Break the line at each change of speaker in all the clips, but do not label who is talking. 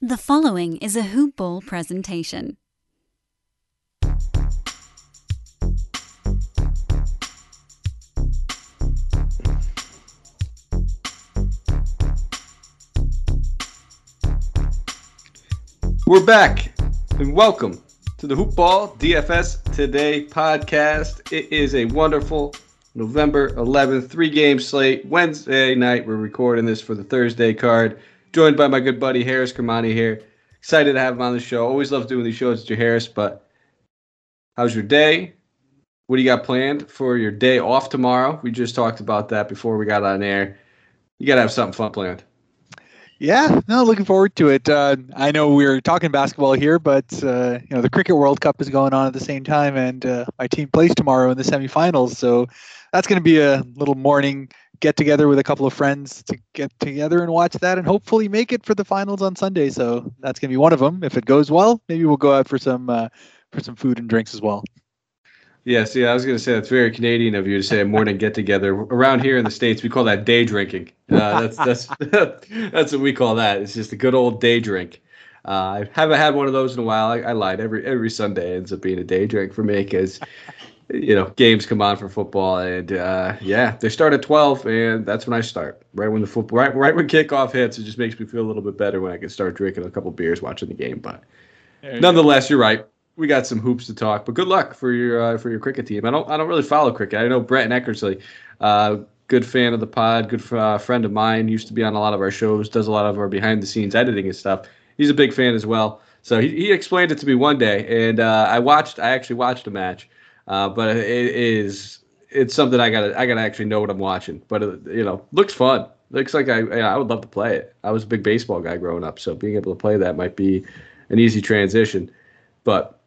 The following is a Hoop Ball presentation.
We're back and welcome to the Hoop Ball DFS Today podcast. It is a wonderful November 11th, three game slate. Wednesday night, we're recording this for the Thursday card. Joined by my good buddy Harris Kermani here. Excited to have him on the show. Always love doing these shows with you, Harris. But how's your day? What do you got planned for your day off tomorrow? We just talked about that before we got on air. You got to have something fun planned.
Yeah, no, looking forward to it. Uh, I know we're talking basketball here, but uh, you know the Cricket World Cup is going on at the same time, and uh, my team plays tomorrow in the semifinals. So that's going to be a little morning get together with a couple of friends to get together and watch that, and hopefully make it for the finals on Sunday. So that's going to be one of them. If it goes well, maybe we'll go out for some uh, for some food and drinks as well.
Yeah, see, I was going to say that's very Canadian of you to say a morning get together. Around here in the states, we call that day drinking. Uh, that's that's that's what we call that. It's just a good old day drink. Uh, I haven't had one of those in a while. I, I lied. Every every Sunday ends up being a day drink for me because you know games come on for football, and uh, yeah, they start at twelve, and that's when I start. Right when the football, right right when kickoff hits, it just makes me feel a little bit better when I can start drinking a couple beers watching the game. But nonetheless, you're right we got some hoops to talk. But good luck for your uh, for your cricket team. I don't I don't really follow cricket. I know Brett Eckersley, uh, good fan of the pod, good uh, friend of mine. Used to be on a lot of our shows, does a lot of our behind the scenes editing and stuff. He's a big fan as well. So he, he explained it to me one day, and uh, I watched. I actually watched a match, uh, but it is it's something I gotta I gotta actually know what I'm watching. But uh, you know, looks fun. Looks like I I would love to play it. I was a big baseball guy growing up, so being able to play that might be an easy transition. But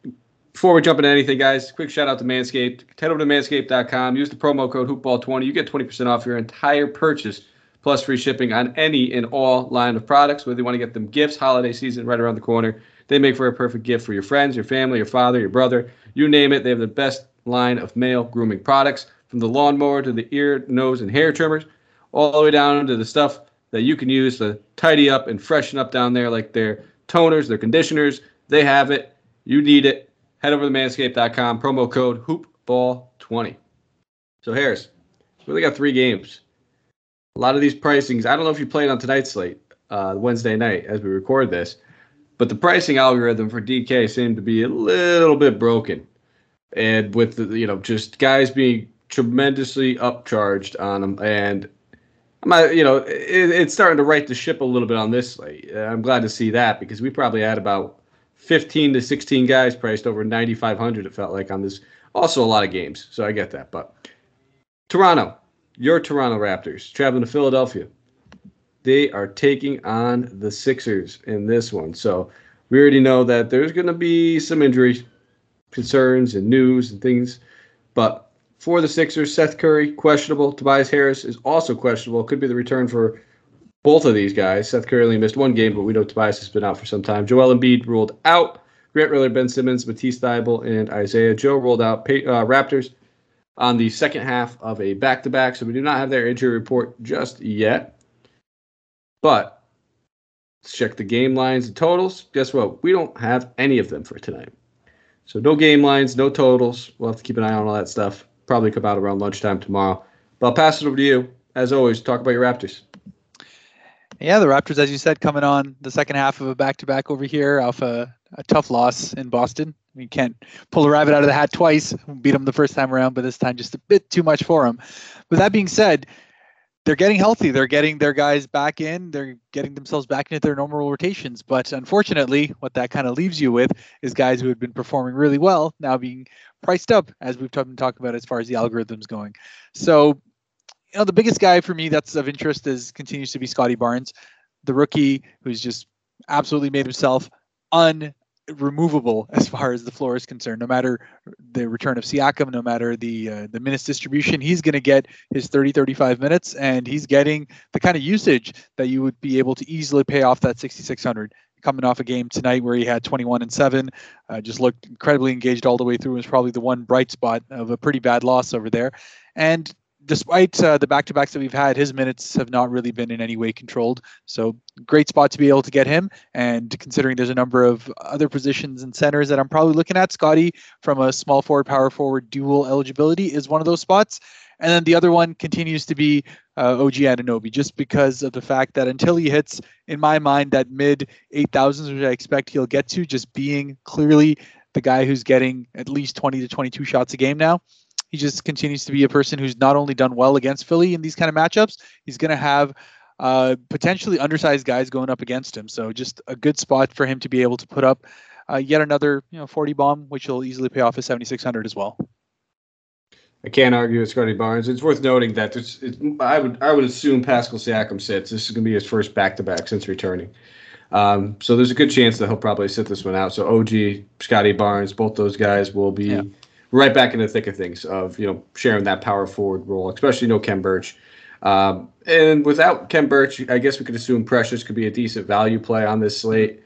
before we jump into anything, guys, quick shout out to Manscaped. Head over to manscaped.com. Use the promo code HoopBall20. You get 20% off your entire purchase, plus free shipping on any and all line of products. Whether you want to get them gifts, holiday season right around the corner, they make for a perfect gift for your friends, your family, your father, your brother. You name it. They have the best line of male grooming products, from the lawnmower to the ear, nose, and hair trimmers, all the way down to the stuff that you can use to tidy up and freshen up down there, like their toners, their conditioners. They have it. You need it head over to manscaped.com, promo code hoopball20. So, Harris, we only got three games. A lot of these pricings, I don't know if you played on tonight's slate, uh, Wednesday night as we record this, but the pricing algorithm for DK seemed to be a little bit broken. And with, the, you know, just guys being tremendously upcharged on them. And I'm, you know, it, it's starting to right the ship a little bit on this slate. I'm glad to see that because we probably had about 15 to 16 guys priced over 9,500. It felt like on this. Also, a lot of games, so I get that. But Toronto, your Toronto Raptors traveling to Philadelphia. They are taking on the Sixers in this one. So we already know that there's going to be some injury concerns and news and things. But for the Sixers, Seth Curry, questionable. Tobias Harris is also questionable. Could be the return for both of these guys. Seth Curry only missed one game, but we know Tobias has been out for some time. Joel Embiid ruled out. Grant Riller, Ben Simmons, Matisse Thybulle, and Isaiah Joe rolled out. Uh, Raptors on the second half of a back-to-back, so we do not have their injury report just yet. But let's check the game lines and totals. Guess what? We don't have any of them for tonight. So no game lines, no totals. We'll have to keep an eye on all that stuff. Probably come out around lunchtime tomorrow. But I'll pass it over to you. As always, talk about your Raptors.
Yeah, the Raptors, as you said, coming on the second half of a back-to-back over here off a, a tough loss in Boston. We can't pull a rabbit out of the hat twice. Beat them the first time around, but this time just a bit too much for them. But that being said, they're getting healthy. They're getting their guys back in. They're getting themselves back into their normal rotations. But unfortunately, what that kind of leaves you with is guys who had been performing really well now being priced up, as we've been talking about as far as the algorithms going. So you know, the biggest guy for me that's of interest is continues to be Scotty Barnes, the rookie who's just absolutely made himself unremovable as far as the floor is concerned. No matter the return of Siakam, no matter the uh, the minutes distribution, he's going to get his 30, 35 minutes, and he's getting the kind of usage that you would be able to easily pay off that 6,600 coming off a game tonight where he had 21 and 7 uh, just looked incredibly engaged all the way through was probably the one bright spot of a pretty bad loss over there and despite uh, the back-to-backs that we've had, his minutes have not really been in any way controlled. So great spot to be able to get him. And considering there's a number of other positions and centers that I'm probably looking at, Scotty from a small forward, power forward dual eligibility is one of those spots. And then the other one continues to be uh, OG Anunoby, just because of the fact that until he hits, in my mind, that mid 8,000s, which I expect he'll get to, just being clearly the guy who's getting at least 20 to 22 shots a game now he just continues to be a person who's not only done well against Philly in these kind of matchups, he's going to have uh, potentially undersized guys going up against him. So just a good spot for him to be able to put up uh, yet another you know 40 bomb, which will easily pay off a 7600 as well.
I can't argue with Scotty Barnes. It's worth noting that there's I would I would assume Pascal Siakam sits. This is going to be his first back to back since returning. Um, so there's a good chance that he'll probably sit this one out. So OG, Scotty Barnes, both those guys will be yeah right back in the thick of things of you know sharing that power forward role, especially you know Khem Birch. Um, and without Khem Birch, I guess we could assume Precious could be a decent value play on this slate.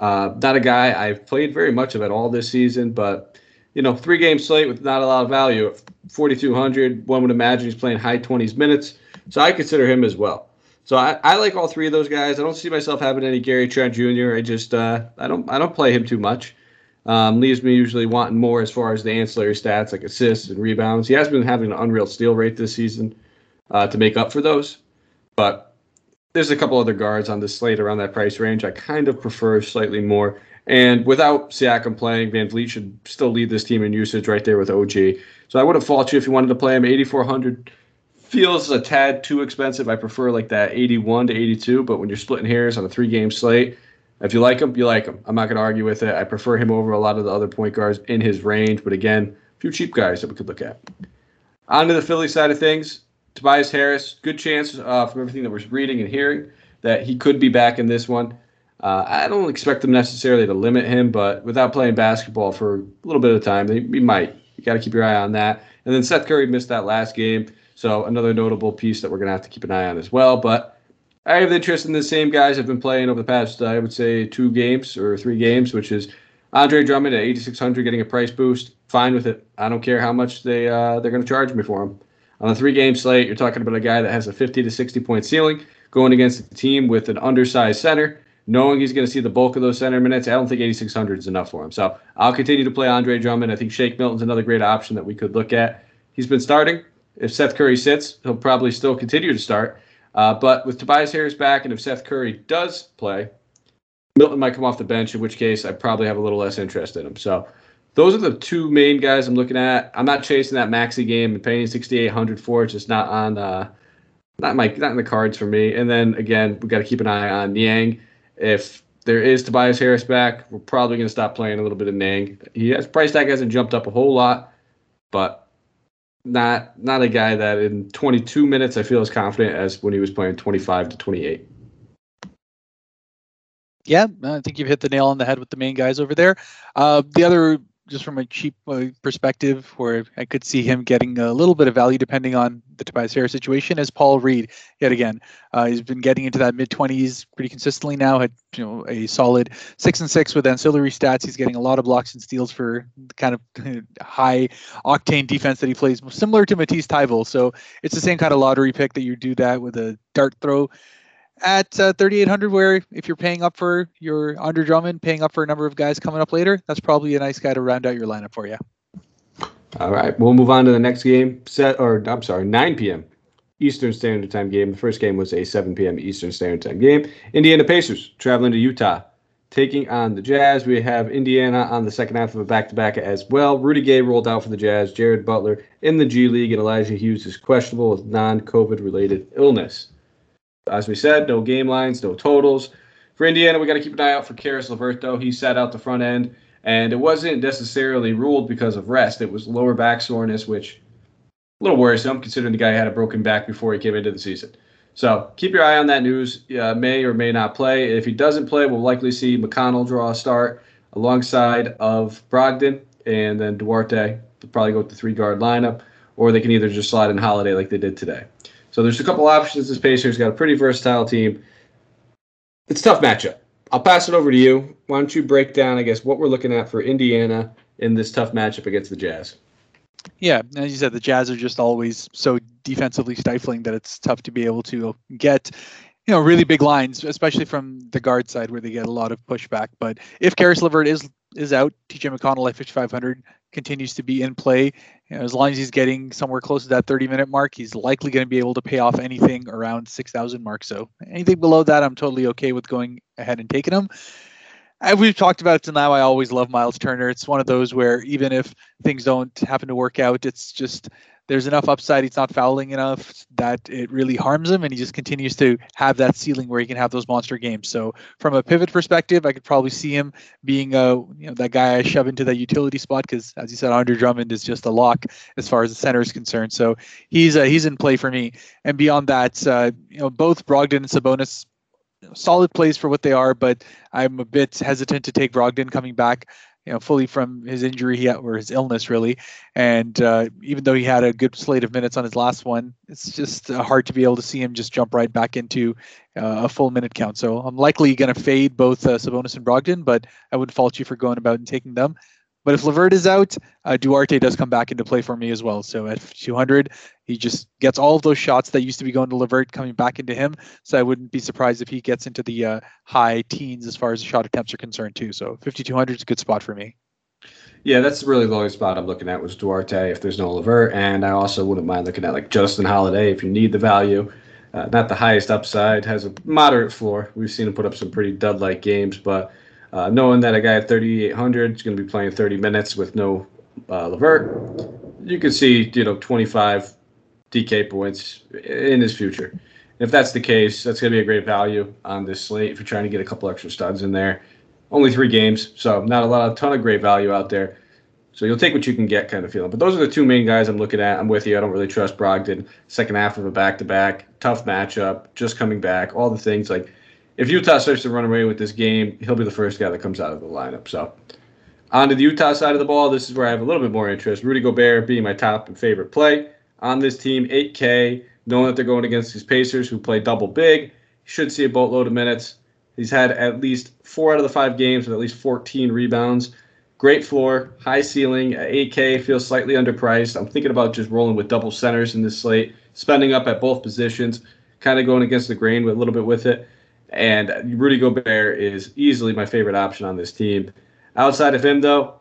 Uh, not a guy I've played very much of at all this season, but you know, three game slate with not a lot of value at 4,200. One would imagine he's playing high 20s minutes, so I consider him as well. So I, I like all three of those guys. I don't see myself having any Gary Trent Jr. I just uh, I don't I don't play him too much. Um, leaves me usually wanting more as far as the ancillary stats like assists and rebounds. He has been having an unreal steal rate this season uh, to make up for those, but there's a couple other guards on this slate around that price range I kind of prefer slightly more. And without Siakam playing, VanVleet should still lead this team in usage right there with OG. So I wouldn't fault you if you wanted to play him. 8,400 feels a tad too expensive. I prefer like that 81 to 82, but when you're splitting hairs on a three game slate, if you like him, you like him. I'm not going to argue with it. I prefer him over a lot of the other point guards in his range, but again, a few cheap guys that we could look at. On to the Philly side of things, Tobias Harris, good chance uh, from everything that we're reading and hearing that he could be back in this one. Uh, I don't expect them necessarily to limit him, but without playing basketball for a little bit of time, he, he might. You got to keep your eye on that. And then Seth Curry missed that last game, so another notable piece that we're going to have to keep an eye on as well. But I have interest in the same guys I've been playing over the past, I would say, two games or three games, which is Andre Drummond at 8,600 getting a price boost. Fine with it. I don't care how much they uh, they're going to charge me for him. On a three-game slate, you're talking about a guy that has a 50 to 60 point ceiling going against a team with an undersized center. Knowing he's going to see the bulk of those center minutes, I don't think 8,600 is enough for him. So I'll continue to play Andre Drummond. I think Shake Milton's another great option that we could look at. He's been starting. If Seth Curry sits, he'll probably still continue to start. Uh, but with Tobias Harris back, and if Seth Curry does play, Milton might come off the bench, in which case I probably have a little less interest in him. So those are the two main guys I'm looking at. I'm not chasing that Maxey game and paying 6,800 for it. It's just not on, uh, not my, not in the cards for me. And then again, we got to keep an eye on Niang. If there is Tobias Harris back, we're probably going to stop playing a little bit of Niang. He has price tag hasn't jumped up a whole lot, but not not a guy that in 22 minutes I feel as confident as when he was playing 25 to 28.
Yeah, I think you've hit the nail on the head with the main guys over there. Uh, the other just from a cheap uh, perspective, where I could see him getting a little bit of value depending on the Tobias Harris situation, is Paul Reed. Yet again, uh, he's been getting into that mid 20s pretty consistently now. Had you know a solid six and six with ancillary stats. He's getting a lot of blocks and steals for the kind of high octane defense that he plays, similar to Matisse Thybulle. So it's the same kind of lottery pick that you do that with a dart throw at uh, 3800 where if you're paying up for your Andre Drummond, paying up for a number of guys coming up later, that's probably a nice guy to round out your lineup for you.
All right, we'll move on to the next game. Set or I'm sorry, 9 p.m. Eastern Standard Time game. The first game was a 7 p.m. Eastern Standard Time game. Indiana Pacers traveling to Utah, taking on the Jazz. We have Indiana on the second half of a back-to-back as well. Rudy Gay rolled out for the Jazz. Jared Butler in the G League, and Elijah Hughes is questionable with non-COVID related illness. As we said, no game lines, no totals. For Indiana, we got to keep an eye out for Caris LeVert, though. He sat out the front end, and it wasn't necessarily ruled because of rest. It was lower back soreness, which a little worrisome considering the guy had a broken back before he came into the season. So keep your eye on that news. Uh, may or may not play. If he doesn't play, we'll likely see McConnell draw a start alongside of Brogdon, and then Duarte. They'll probably go with the three guard lineup, or they can either just slide in Holiday like they did today. So there's a couple options. This Pacers got a pretty versatile team. It's a tough matchup. I'll pass it over to you. Why don't you break down, I guess, what we're looking at for Indiana in this tough matchup against the Jazz?
Yeah, as you said, the Jazz are just always so defensively stifling that it's tough to be able to get, you know, really big lines, especially from the guard side where they get a lot of pushback. But if Caris LeVert is is out, TJ McConnell at 5500 continues to be in play. You know, as long as he's getting somewhere close to that 30 minute mark, he's likely going to be able to pay off anything around 6,000 mark. So anything below that, I'm totally okay with going ahead and taking him. And we've talked about it till now. I always love Miles Turner. It's one of those where even if things don't happen to work out, it's just there's enough upside. He's not fouling enough that it really harms him, and he just continues to have that ceiling where he can have those monster games. So from a pivot perspective, I could probably see him being a you know that guy I shove into that utility spot because, as you said, Andre Drummond is just a lock as far as the center is concerned. So he's uh, he's in play for me. And beyond that, uh, you know, both Brogdon and Sabonis solid plays for what they are, but I'm a bit hesitant to take Brogdon coming back you know, fully from his injury he had, or his illness, really. And uh, even though he had a good slate of minutes on his last one, it's just uh, hard to be able to see him just jump right back into uh, a full minute count. So I'm likely going to fade both uh, Sabonis and Brogdon, but I wouldn't fault you for going about and taking them. But if LeVert is out, uh, Duarte does come back into play for me as well. So at 200, he just gets all of those shots that used to be going to LeVert coming back into him. So I wouldn't be surprised if he gets into the uh, high teens as far as the shot attempts are concerned too. So 5200 is a good spot for me.
Yeah, that's really the only spot I'm looking at was Duarte if there's no LeVert, and I also wouldn't mind looking at like Justin Holiday if you need the value. Uh, not the highest upside, has a moderate floor. We've seen him put up some pretty dud-like games, but uh, knowing that a guy at 3,800 is going to be playing 30 minutes with no uh, LeVert, you can see you know 25 DK points in his future. If that's the case, that's going to be a great value on this slate if you're trying to get a couple extra studs in there. Only three games, so not a lot, a ton of great value out there. So you'll take what you can get, kind of feeling. But those are the two main guys I'm looking at. I'm with you. I don't really trust Brogdon. Second half of a back-to-back, tough matchup, just coming back, all the things like if Utah starts to run away with this game, he'll be the first guy that comes out of the lineup. So, on to the Utah side of the ball, this is where I have a little bit more interest. Rudy Gobert being my top and favorite play on this team, 8K, knowing that they're going against these Pacers who play double big. Should see a boatload of minutes. He's had at least four out of the five games with at least 14 rebounds. Great floor, high ceiling. At 8K feels slightly underpriced. I'm thinking about just rolling with double centers in this slate, spending up at both positions, kind of going against the grain with a little bit with it. And Rudy Gobert is easily my favorite option on this team. Outside of him, though,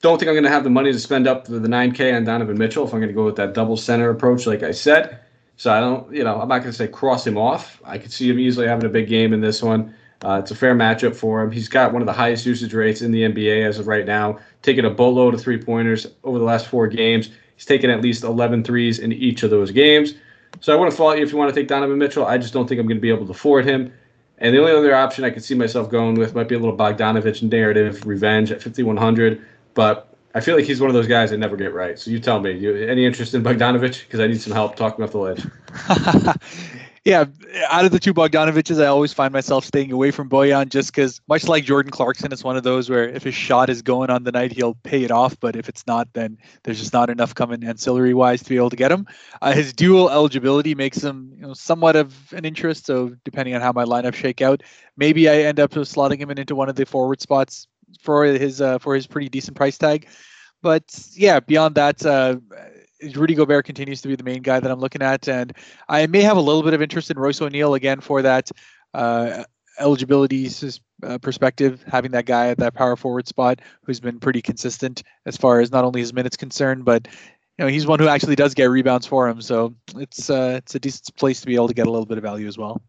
don't think I'm going to have the money to spend up the 9K on Donovan Mitchell if I'm going to go with that double center approach, like I said. So I don't, you know, I'm not going to say cross him off. I could see him easily having a big game in this one. Uh, it's a fair matchup for him. He's got one of the highest usage rates in the NBA as of right now, taking a boatload of three pointers over the last four games. He's taken at least 11 threes in each of those games. So I wouldn't fault you if you want to take Donovan Mitchell. I just don't think I'm going to be able to afford him. And the only other option I could see myself going with might be a little Bogdanovic narrative revenge at 5100. But I feel like he's one of those guys that never get right. So you tell me, you, any interest in Bogdanovic? Because I need some help talking off the ledge.
yeah, out of the two Bogdanoviches, I always find myself staying away from Bojan just because, much like Jordan Clarkson, it's one of those where if his shot is going on the night, he'll pay it off. But if it's not, then there's just not enough coming ancillary wise to be able to get him. Uh, his dual eligibility makes him you know, somewhat of an interest. So depending on how my lineup shake out, maybe I end up slotting him in into one of the forward spots for his uh, for his pretty decent price tag. But yeah, beyond that, uh, Rudy Gobert continues to be the main guy that I'm looking at, and I may have a little bit of interest in Royce O'Neale again for that uh, eligibility uh, perspective, having that guy at that power forward spot who's been pretty consistent as far as not only his minutes concerned, but you know he's one who actually does get rebounds for him. So it's uh, it's a decent place to be able to get a little bit of value as well.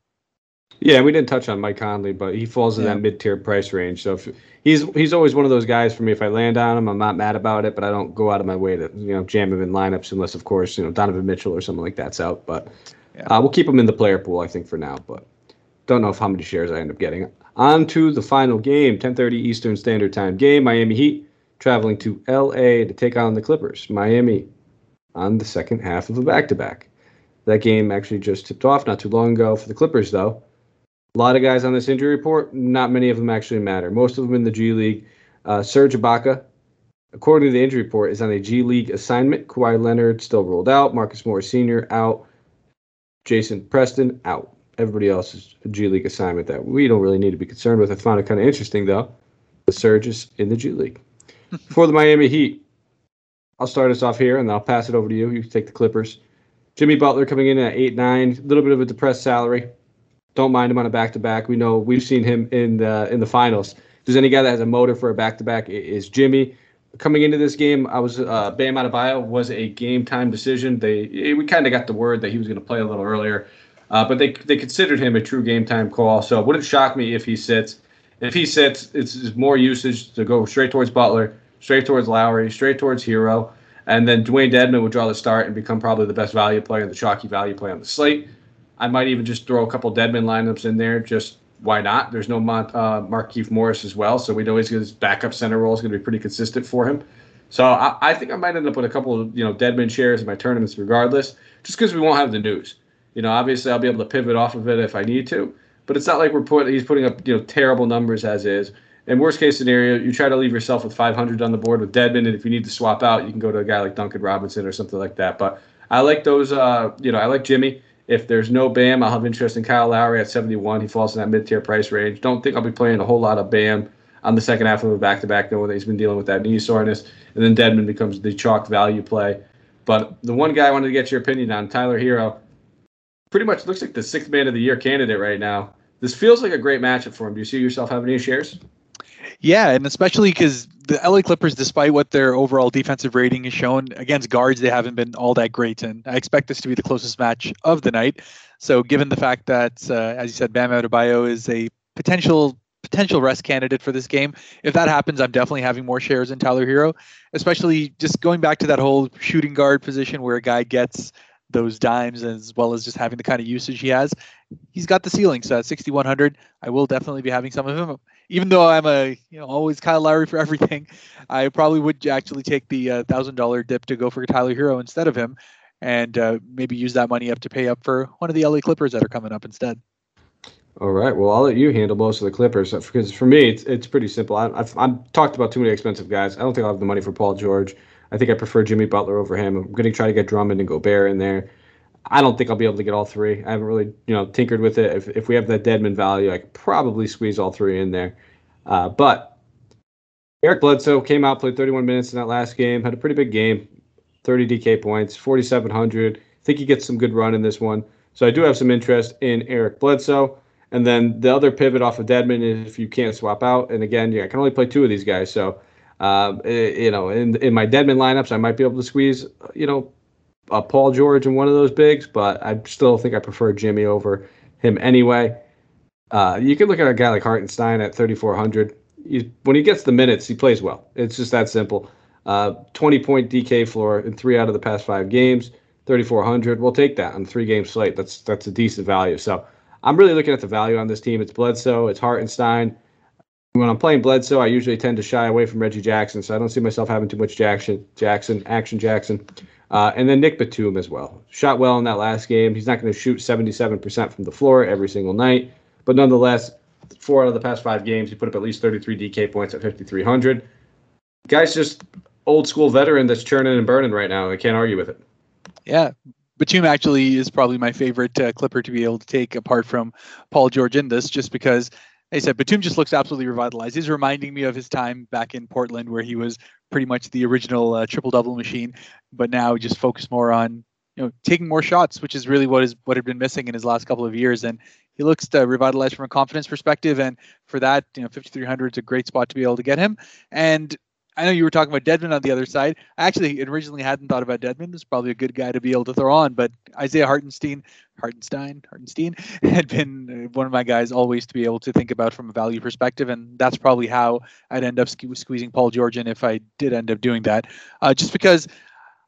Yeah, we didn't touch on Mike Conley, but he falls in yeah. that mid-tier price range. So if, he's he's always one of those guys for me. If I land on him, I'm not mad about it, but I don't go out of my way to you know jam him in lineups unless, of course, you know Donovan Mitchell or something like that's out. But yeah. uh, we'll keep him in the player pool, I think, for now. But don't know if how many shares I end up getting. On to the final game, 10:30 Eastern Standard Time game. Miami Heat traveling to LA to take on the Clippers. Miami on the second half of a back-to-back. That game actually just tipped off not too long ago for the Clippers, though. A lot of guys on this injury report, not many of them actually matter. Most of them in the G League. Uh, Serge Ibaka, according to the injury report, is on a G League assignment. Kawhi Leonard still ruled out. Marcus Morris Sr. out. Jason Preston out. Everybody else is a G League assignment that we don't really need to be concerned with. I found it kind of interesting, though. The Serge is in the G League. For the Miami Heat, I'll start us off here, and I'll pass it over to you. You can take the Clippers. Jimmy Butler coming in at eight nine, a little bit of a depressed salary. Don't mind him on a back to back. We know we've seen him in the in the finals. If there's any guy that has a motive for a back to back, is Jimmy. Coming into this game, I was uh, Bam Adebayo was a game time decision. They we kind of got the word that he was going to play a little earlier, uh, but they they considered him a true game time call. So it wouldn't shock me if he sits. If he sits, it's, more usage to go straight towards Butler, straight towards Lowry, straight towards Herro. and then Dwayne Dedmon would draw the start and become probably the best value player, and the chalky value play on the slate. I might even just throw a couple Dedmon lineups in there. Just why not? There's no Mont, uh, Markieff Morris as well, so we know he's his backup center role is going to be pretty consistent for him. So I, I, think I might end up with a couple of you know Dedmon shares in my tournaments, regardless, just because we won't have the news. You know, obviously I'll be able to pivot off of it if I need to, but it's not like we're putting he's putting up you know terrible numbers as is. In worst case scenario, you try to leave yourself with 500 on the board with Dedmon, and if you need to swap out, you can go to a guy like Duncan Robinson or something like that. But I like those. Uh, you know, I like Jimmy. If there's no Bam, I'll have interest in Kyle Lowry at 71. He falls in that mid-tier price range. Don't think I'll be playing a whole lot of Bam on the second half of a back-to-back, knowing that he's been dealing with that knee soreness. And then Dedmon becomes the chalk value play. But the one guy I wanted to get your opinion on, Tyler Herro, pretty much looks like the sixth man of the year candidate right now. This feels like a great matchup for him. Do you see yourself having any shares?
Yeah, and especially because the LA Clippers, despite what their overall defensive rating has shown against guards, they haven't been all that great. And I expect this to be the closest match of the night. So, given the fact that, uh, as you said, Bam Adebayo is a potential potential rest candidate for this game, if that happens, I'm definitely having more shares in Tyler Herro, Especially just going back to that whole shooting guard position where a guy gets those dimes as well as just having the kind of usage he has. He's got the ceiling. So at 6100, I will definitely be having some of him. Even though I'm a you know always Kyle Lowry for everything, I probably would actually take the uh, thousand dollar dip to go for Tyler Herro instead of him, and uh, maybe use that money up to pay up for one of the LA Clippers that are coming up instead.
All right. Well, I'll let you handle most of the Clippers because for me, it's it's pretty simple. I, I've, I've talked about too many expensive guys. I don't think I'll have the money for Paul George. I think I prefer Jimmy Butler over him. I'm going to try to get Drummond and Gobert in there. I don't think I'll be able to get all three. I haven't really, you know, tinkered with it. If, if we have that Dedmon value, I could probably squeeze all three in there. Uh, but Eric Bledsoe came out, played 31 minutes in that last game, had a pretty big game, 30 DK points, 4,700. I think he gets some good run in this one. So I do have some interest in Eric Bledsoe. And then the other pivot off of Dedmon is if you can't swap out. And again, yeah, I can only play two of these guys. So, uh, you know, in in my Dedmon lineups, I might be able to squeeze, you know, uh, Paul George in one of those bigs, but I still think I prefer Jimmy over him anyway. Uh, you can look at a guy like Hartenstein at 3,400. when he gets the minutes, he plays well. It's just that simple. Uh, 20 point DK floor in three out of the past five games, 3,400. We'll take that on three game slate. That's that's a decent value. So I'm really looking at the value on this team. It's Bledsoe, it's Hartenstein. When I'm playing Bledsoe, I usually tend to shy away from Reggie Jackson, so I don't see myself having too much Jackson, Jackson, action Jackson. Uh, and then Nick Batum as well. Shot well in that last game. He's not going to shoot 77% from the floor every single night, but nonetheless, four out of the past five games, he put up at least 33 DK points at 5,300. Guy's just old school veteran that's churning and burning right now. I can't argue with it.
Yeah. Batum actually is probably my favorite uh, Clipper to be able to take apart from Paul George in this, just because I said Batum just looks absolutely revitalized. He's reminding me of his time back in Portland, where he was pretty much the original uh, triple double machine, but now just focus more on you know taking more shots, which is really what is what had been missing in his last couple of years. And he looks to revitalized from a confidence perspective, and for that, you know, 5300 is a great spot to be able to get him. And I know you were talking about Dedmon on the other side. I actually originally hadn't thought about Dedmon. It's probably a good guy to be able to throw on, but Isaiah Hartenstein, Hartenstein, Hartenstein had been one of my guys always to be able to think about from a value perspective, and that's probably how I'd end up squeezing Paul George in if I did end up doing that. Uh, just because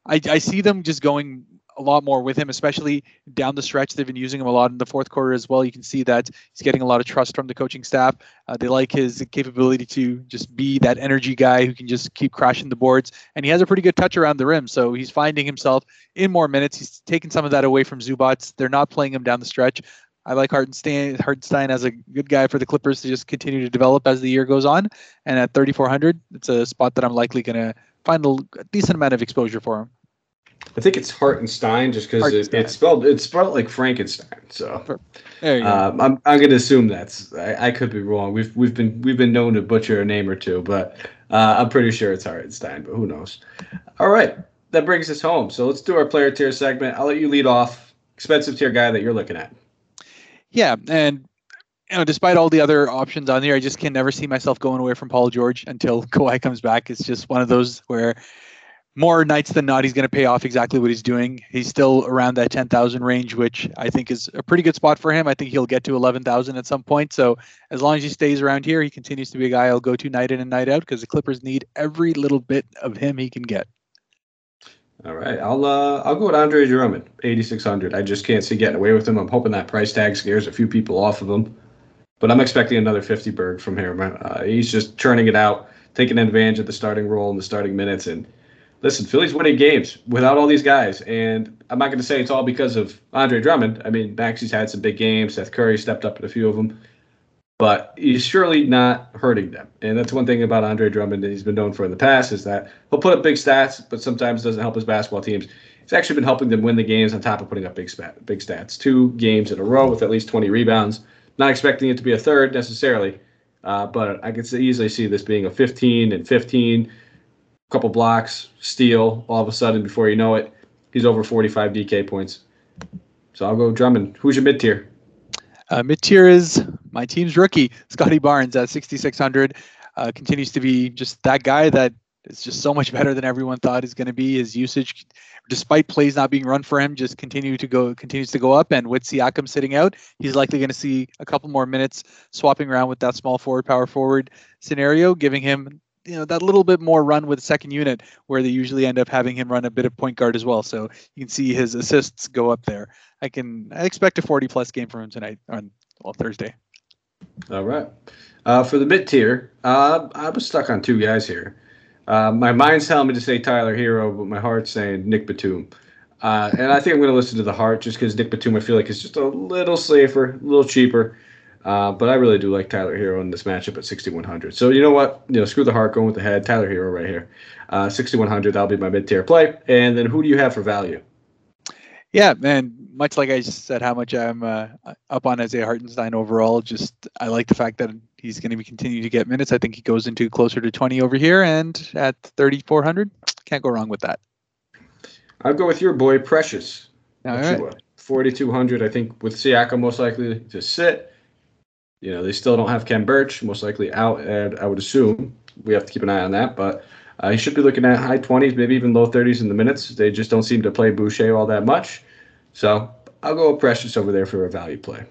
I, I see them just going a lot more with him, especially down the stretch. They've been using him a lot in the fourth quarter as well. You can see that he's getting a lot of trust from the coaching staff. Uh, they like his capability to just be that energy guy who can just keep crashing the boards, and he has a pretty good touch around the rim. So he's finding himself in more minutes. He's taking some of that away from Zubac. They're not playing him down the stretch. I like Hartenstein, Hartenstein as a good guy for the Clippers to just continue to develop as the year goes on. And at 3,400, it's a spot that I'm likely going to find a decent amount of exposure for him.
I think it's Hartenstein just because it, it's spelled it's spelled like Frankenstein. So um, I'm I'm gonna assume that's I, I, could be wrong. We've we've been we've been known to butcher a name or two, but Uh, I'm pretty sure it's Hartenstein, but who knows? All right, that brings us home. So let's do our player tier segment. I'll let you lead off. Expensive tier guy that you're looking at.
Yeah, and you know, despite all the other options on here, I just can never see myself going away from Paul George until Kawhi comes back. It's just one of those where more nights than not, he's going to pay off exactly what he's doing. He's still around that 10,000 range, which I think is a pretty good spot for him. I think he'll get to 11,000 at some point. So as long as he stays around here, he continues to be a guy I'll go to night in and night out because the Clippers need every little bit of him he can get.
All right, I'll uh, I'll go with Andre Drummond, 8600. I just can't see getting away with him. I'm hoping that price tag scares a few people off of him, but I'm expecting another 50 berg from him. Uh, he's just churning it out, taking advantage of the starting role and the starting minutes, and listen, Philly's winning games without all these guys, and I'm not going to say it's all because of Andre Drummond. I mean, Maxey's had some big games. Seth Curry stepped up in a few of them, but he's surely not hurting them. And that's one thing about Andre Drummond that he's been known for in the past is that he'll put up big stats, but sometimes doesn't help his basketball teams. He's actually been helping them win the games on top of putting up big big stats. Two games in a row with at least 20 rebounds. Not expecting it to be a third necessarily, uh, but I could easily see this being a 15 and 15 couple blocks, steal. All of a sudden, before you know it, he's over 45 DK points. So I'll go Drummond. Who's your mid tier?
Uh, mid tier is my team's rookie, Scotty Barnes at 6,600. Uh, continues to be just that guy that is just so much better than everyone thought is going to be. His usage, despite plays not being run for him, just continue to go continues to go up. And with Siakam sitting out, he's likely going to see a couple more minutes swapping around with that small forward, power forward scenario, giving him you know that little bit more run with second unit where they usually end up having him run a bit of point guard as well. So you can see his assists go up there. I can I expect a 40 plus game from him tonight on well Thursday.
All right. Uh, for the mid tier, uh, I was stuck on two guys here. Uh, my mind's telling me to say Tyler Herro, but my heart's saying Nick Batum. Uh, and I think I'm going to listen to the heart just because Nick Batum I feel like is just a little safer, a little cheaper. Uh, but I really do like Tyler Herro in this matchup at 6,100. So you know what? You know, screw the heart, going with the head. Tyler Herro right here, uh, 6,100. That'll be my mid-tier play. And then who do you have for value?
Yeah, man. Much like I said, how much I'm uh, up on Isaiah Hartenstein overall. Just I like the fact that he's going to be continue to get minutes. I think he goes into closer to 20 over here, and at 3,400, can't go wrong with that.
I'll go with your boy Precious.
All right.
4,200. I think with Siakam most likely to sit. You know, they still don't have Khem Birch, most likely out, and I would assume we have to keep an eye on that. But uh, he should be looking at high 20s, maybe even low 30s in the minutes. They just don't seem to play Boucher all that much. So I'll go with Precious over there for a value play.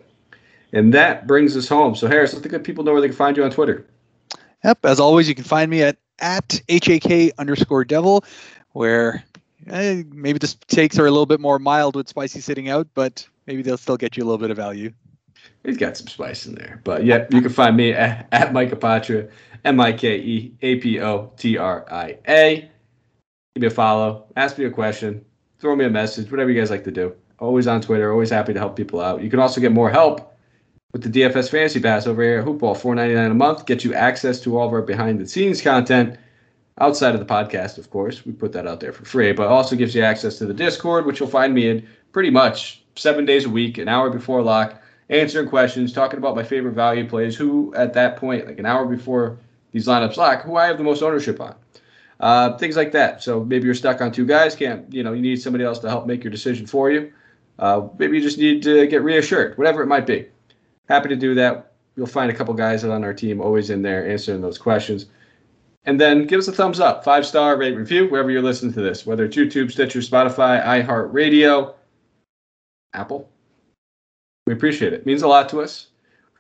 And that brings us home. So, Harris, let the good people know where they can find you on Twitter.
Yep. As always, you can find me at, at HAK underscore devil, where eh, maybe the takes are a little bit more mild with spicy sitting out, but maybe they'll still get you a little bit of value.
He's got some spice in there. But yeah, you can find me at, at Mike Apotria, M I K E A P O T R I A. Give me a follow, ask me a question, throw me a message, whatever you guys like to do. Always on Twitter, always happy to help people out. You can also get more help with the DFS Fantasy Pass over here at Hoopball, four ninety nine a month. Get you access to all of our behind the scenes content outside of the podcast, of course. We put that out there for free, but also gives you access to the Discord, which you'll find me in pretty much seven days a week, an hour before lock answering questions, talking about my favorite value plays, who at that point, like an hour before these lineups lock, who I have the most ownership on. Uh, things like that. So maybe you're stuck on two guys, can't, you know, you need somebody else to help make your decision for you. Uh, maybe you just need to get reassured, whatever it might be. Happy to do that. You'll find a couple guys on our team always in there answering those questions. And then give us a thumbs up, five star rate review, wherever you're listening to this, whether it's YouTube, Stitcher, Spotify, iHeartRadio, Apple, we appreciate it. it. Means a lot to us.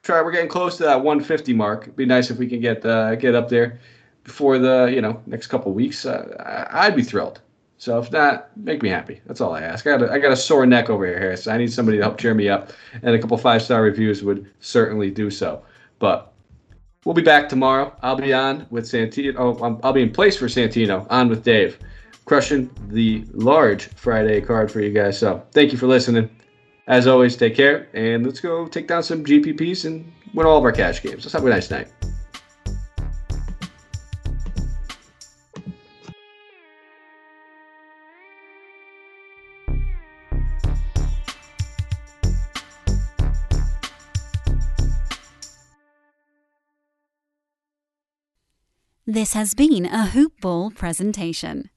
Try. We're getting close to that 150 mark. It'd be nice if we can get uh, get up there before the you know next couple weeks. Uh, I'd be thrilled. So if not, make me happy. That's all I ask. I got a, I got a sore neck over here, Harris. I need somebody to help cheer me up, and a couple five star reviews would certainly do so. But we'll be back tomorrow. I'll be on with Santino. Oh, I'll be in place for Santino. On with Dave, crushing the large Friday card for you guys. So thank you for listening. As always, take care, and let's go take down some GPPs and win all of our cash games. Let's have a nice night.
This has been a Hoop Ball presentation.